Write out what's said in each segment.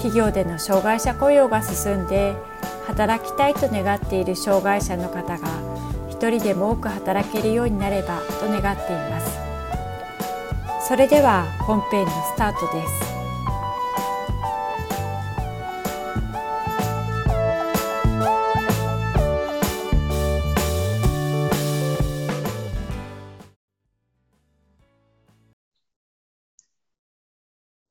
企業での障害者雇用が進んで働きたいと願っている障害者の方が一人でも多く働けるようになればと願っています。それでは本編のスタートです。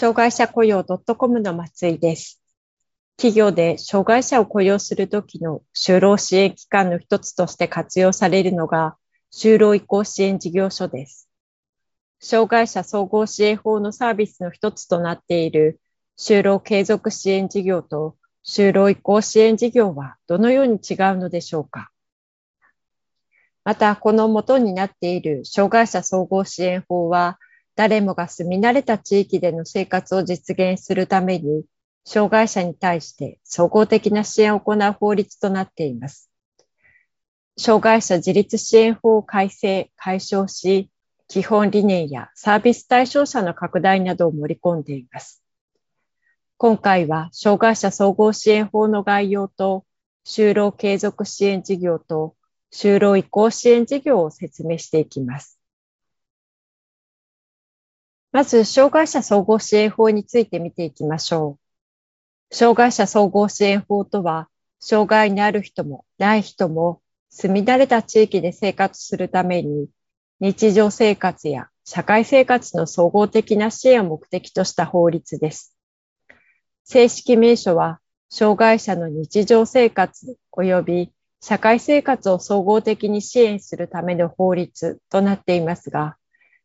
障害者雇用 .com の松井です。企業で障害者を雇用するときの就労支援機関の一つとして活用されるのが就労移行支援事業所です。障害者総合支援法のサービスの一つとなっている就労継続支援事業と就労移行支援事業はどのように違うのでしょうかまた、この元になっている障害者総合支援法は誰もが住み慣れた地域での生活を実現するために、障害者に対して総合的な支援を行う法律となっています。障害者自立支援法を改正、解消し、基本理念やサービス対象者の拡大などを盛り込んでいます。今回は障害者総合支援法の概要と、就労継続支援事業と就労移行支援事業を説明していきます。まず、障害者総合支援法について見ていきましょう。障害者総合支援法とは、障害にある人もない人も住み慣れた地域で生活するために、日常生活や社会生活の総合的な支援を目的とした法律です。正式名称は、障害者の日常生活及び社会生活を総合的に支援するための法律となっていますが、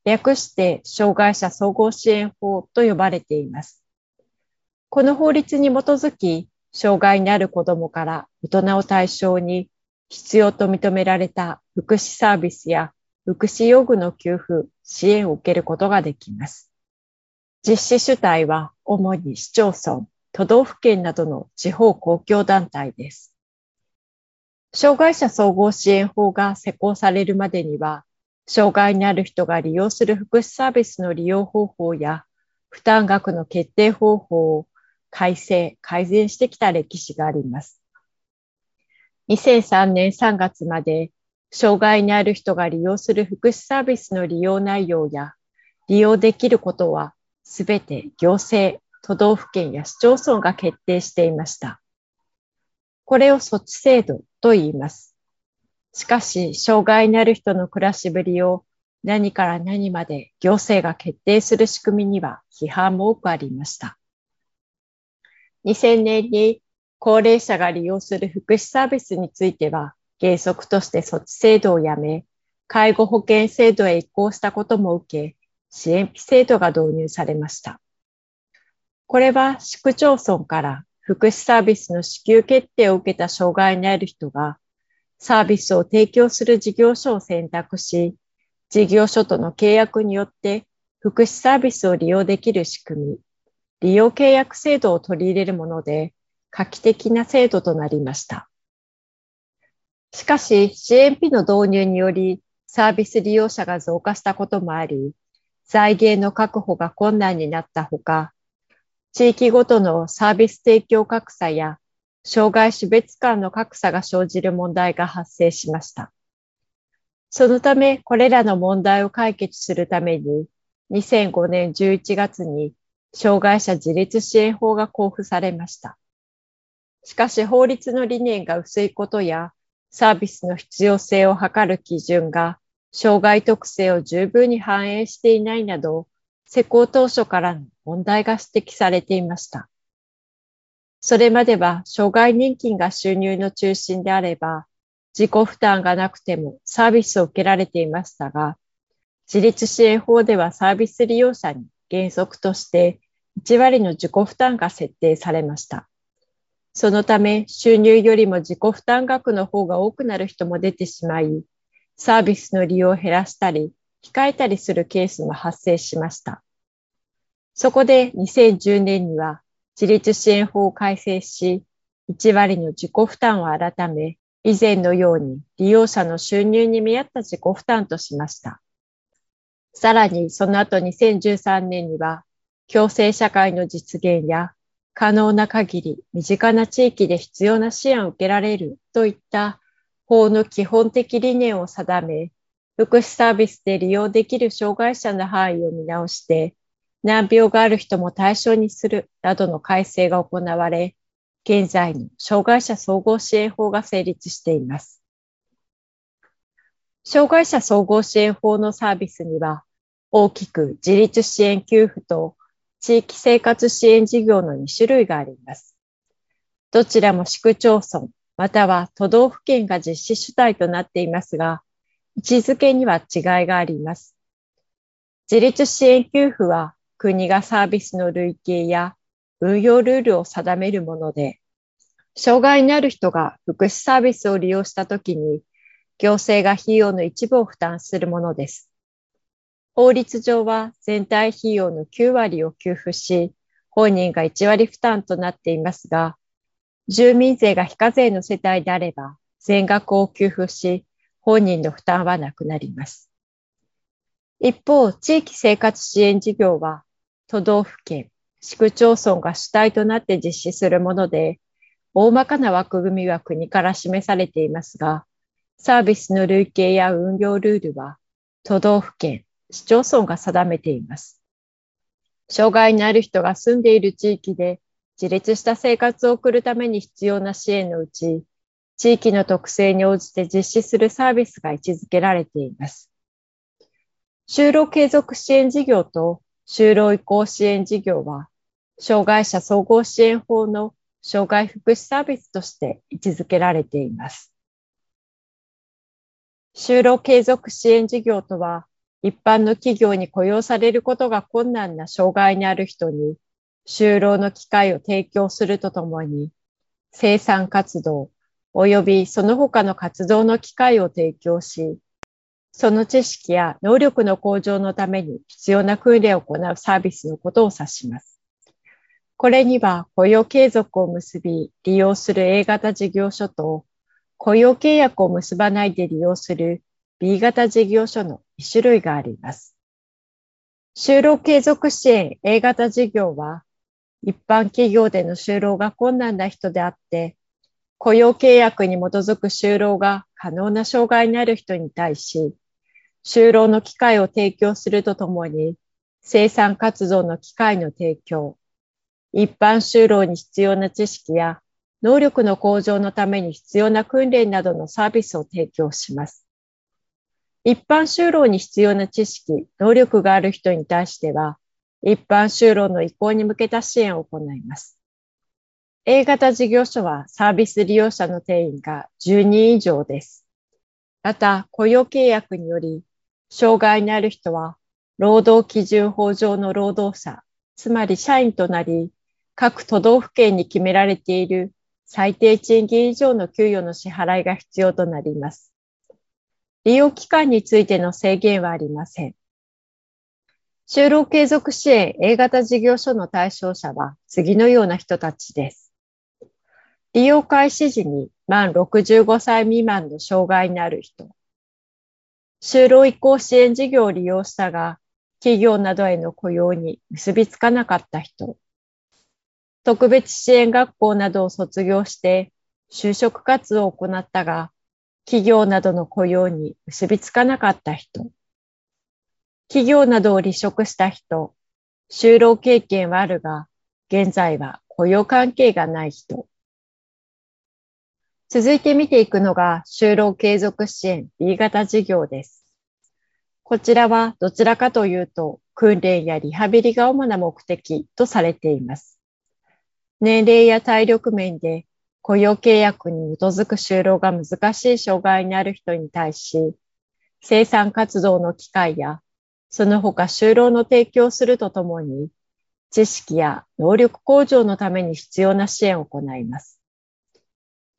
略して障害者総合支援法と呼ばれています。この法律に基づき、障害にある子どもから大人を対象に必要と認められた福祉サービスや福祉用具の給付、支援を受けることができます。実施主体は主に市町村、都道府県などの地方公共団体です。障害者総合支援法が施行されるまでには、障害にある人が利用する福祉サービスの利用方法や負担額の決定方法を改正、改善してきた歴史があります。2003年3月まで障害にある人が利用する福祉サービスの利用内容や利用できることはすべて行政、都道府県や市町村が決定していました。これを措置制度と言います。しかし、障害にある人の暮らしぶりを何から何まで行政が決定する仕組みには批判も多くありました。2000年に高齢者が利用する福祉サービスについては原則として措置制度をやめ、介護保険制度へ移行したことも受け、支援費制度が導入されました。これは市区町村から福祉サービスの支給決定を受けた障害にある人がサービスを提供する事業所を選択し、事業所との契約によって福祉サービスを利用できる仕組み、利用契約制度を取り入れるもので、画期的な制度となりました。しかし、支援費の導入により、サービス利用者が増加したこともあり、財源の確保が困難になったほか、地域ごとのサービス提供格差や障害種別間の格差が生じる問題が発生しました。そのため、これらの問題を解決するために、2005年11月に障害者自立支援法が交付されました。しかし法律の理念が薄いことやサービスの必要性を図る基準が障害特性を十分に反映していないなど、施行当初からの問題が指摘されていました。それまでは障害年金が収入の中心であれば、自己負担がなくてもサービスを受けられていましたが、自立支援法ではサービス利用者に原則として1割の自己負担が設定されました。そのため収入よりも自己負担額の方が多くなる人も出てしまい、サービスの利用を減らしたり、控えたりするケースも発生しました。そこで2010年には自立支援法を改正し、1割の自己負担を改め、以前のように利用者の収入に見合った自己負担としました。さらにその後2013年には、共生社会の実現や可能な限り身近な地域で必要な支援を受けられるといった法の基本的理念を定め、福祉サービスで利用できる障害者の範囲を見直して、難病がある人も対象にするなどの改正が行われ、現在の障害者総合支援法が成立しています。障害者総合支援法のサービスには、大きく自立支援給付と地域生活支援事業の2種類があります。どちらも市区町村、または都道府県が実施主体となっていますが、位置づけには違いがあります。自立支援給付は国がサービスの類型や運用ルールを定めるもので、障害にある人が福祉サービスを利用したときに、行政が費用の一部を負担するものです。法律上は全体費用の9割を給付し、本人が1割負担となっていますが、住民税が非課税の世帯であれば、全額を給付し、本人の負担はなくなります。一方、地域生活支援事業は、都道府県、市区町村が主体となって実施するもので、大まかな枠組みは国から示されていますが、サービスの類型や運用ルールは、都道府県、市町村が定めています。障害のある人が住んでいる地域で自立した生活を送るために必要な支援のうち、地域の特性に応じて実施するサービスが位置づけられています。就労継続支援事業と就労移行支援事業は、障害者総合支援法の障害福祉サービスとして位置づけられています。就労継続支援事業とは、一般の企業に雇用されることが困難な障害にある人に、就労の機会を提供するとともに、生産活動、及びその他の活動の機会を提供し、その知識や能力の向上のために必要な訓練を行うサービスのことを指します。これには雇用継続を結び利用する A 型事業所と雇用契約を結ばないで利用する B 型事業所の2種類があります。就労継続支援 A 型事業は一般企業での就労が困難な人であって雇用契約に基づく就労が可能な障害にある人に対し、就労の機会を提供するとともに、生産活動の機会の提供、一般就労に必要な知識や能力の向上のために必要な訓練などのサービスを提供します。一般就労に必要な知識、能力がある人に対しては、一般就労の移行に向けた支援を行います。A 型事業所はサービス利用者の定員が10人以上です。また、雇用契約により、障害にある人は、労働基準法上の労働者、つまり社員となり、各都道府県に決められている最低賃金以上の給与の支払いが必要となります。利用期間についての制限はありません。就労継続支援 A 型事業所の対象者は次のような人たちです。利用開始時に満65歳未満の障害にある人、就労移行支援事業を利用したが、企業などへの雇用に結びつかなかった人、特別支援学校などを卒業して就職活動を行ったが、企業などの雇用に結びつかなかった人、企業などを離職した人、就労経験はあるが、現在は雇用関係がない人、続いて見ていくのが就労継続支援 B 型事業です。こちらはどちらかというと訓練やリハビリが主な目的とされています。年齢や体力面で雇用契約に基づく就労が難しい障害にある人に対し、生産活動の機会やその他就労の提供するとともに、知識や能力向上のために必要な支援を行います。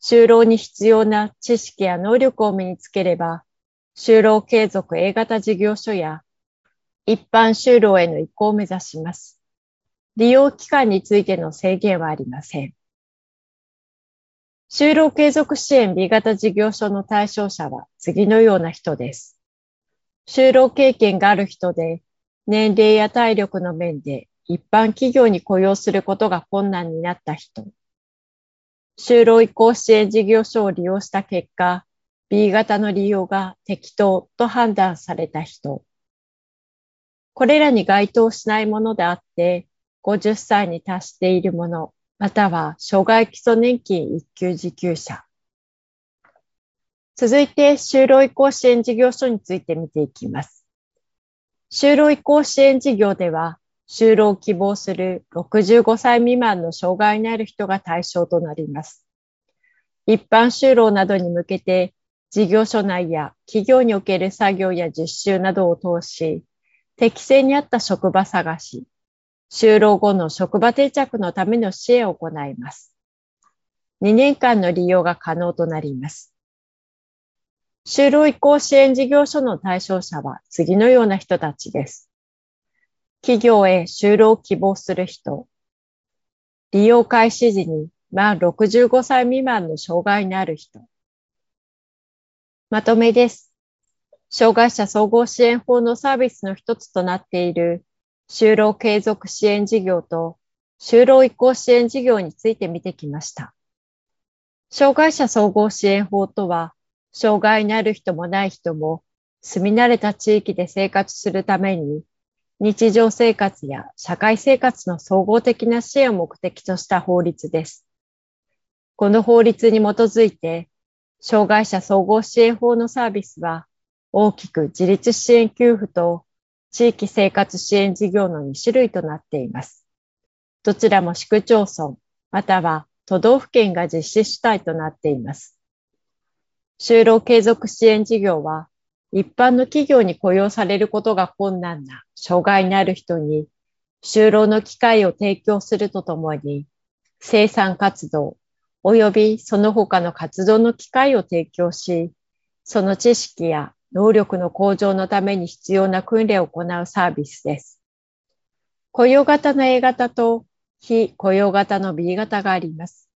就労に必要な知識や能力を身につければ、就労継続 A 型事業所や一般就労への移行を目指します。利用期間についての制限はありません。就労継続支援 B 型事業所の対象者は次のような人です。就労経験がある人で、年齢や体力の面で一般企業に雇用することが困難になった人。就労移行支援事業所を利用した結果、B 型の利用が適当と判断された人。これらに該当しないものであって、50歳に達しているもの、または障害基礎年金一級受給者。続いて、就労移行支援事業所について見ていきます。就労移行支援事業では、就労を希望する65歳未満の障害のある人が対象となります。一般就労などに向けて、事業所内や企業における作業や実習などを通し、適正に合った職場探し、就労後の職場定着のための支援を行います。2年間の利用が可能となります。就労移行支援事業所の対象者は次のような人たちです。企業へ就労を希望する人、利用開始時に満65歳未満の障害のある人。まとめです。障害者総合支援法のサービスの一つとなっている就労継続支援事業と就労移行支援事業について見てきました。障害者総合支援法とは、障害のある人もない人も住み慣れた地域で生活するために日常生活や社会生活の総合的な支援を目的とした法律です。この法律に基づいて、障害者総合支援法のサービスは、大きく自立支援給付と地域生活支援事業の2種類となっています。どちらも市区町村、または都道府県が実施主体となっています。就労継続支援事業は、一般の企業に雇用されることが困難な障害のある人に就労の機会を提供するとともに生産活動及びその他の活動の機会を提供し、その知識や能力の向上のために必要な訓練を行うサービスです。雇用型の A 型と非雇用型の B 型があります。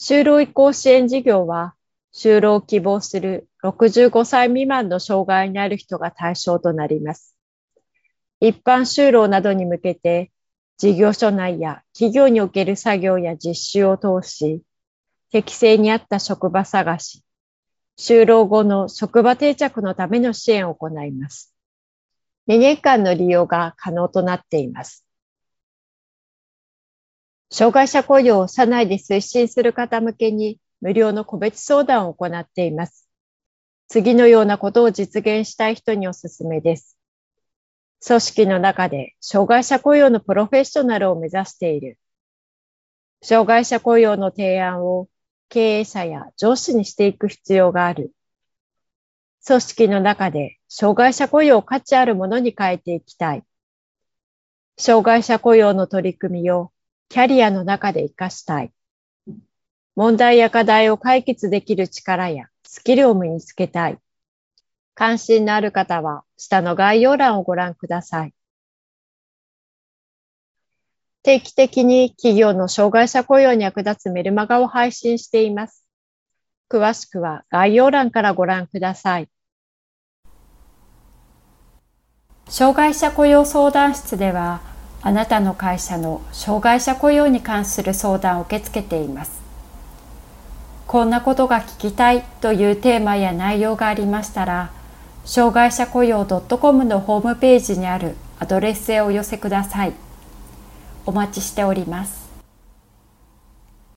就労移行支援事業は就労を希望する65歳未満の障害のある人が対象となります。一般就労などに向けて、事業所内や企業における作業や実習を通し、適正に合った職場探し、就労後の職場定着のための支援を行います。2年間の利用が可能となっています。障害者雇用を社内で推進する方向けに無料の個別相談を行っています。次のようなことを実現したい人におすすめです。組織の中で障害者雇用のプロフェッショナルを目指している。障害者雇用の提案を経営者や上司にしていく必要がある。組織の中で障害者雇用を価値あるものに変えていきたい。障害者雇用の取り組みをキャリアの中で活かしたい。問題や課題を解決できる力やスキルを身につけたい。関心のある方は下の概要欄をご覧ください。定期的に企業の障害者雇用に役立つメルマガを配信しています。詳しくは概要欄からご覧ください。障害者雇用相談室では、あなたの会社の障害者雇用に関する相談を受け付けています。こんなことが聞きたいというテーマや内容がありましたら、障害者雇用 .com のホームページにあるアドレスへお寄せください。お待ちしております。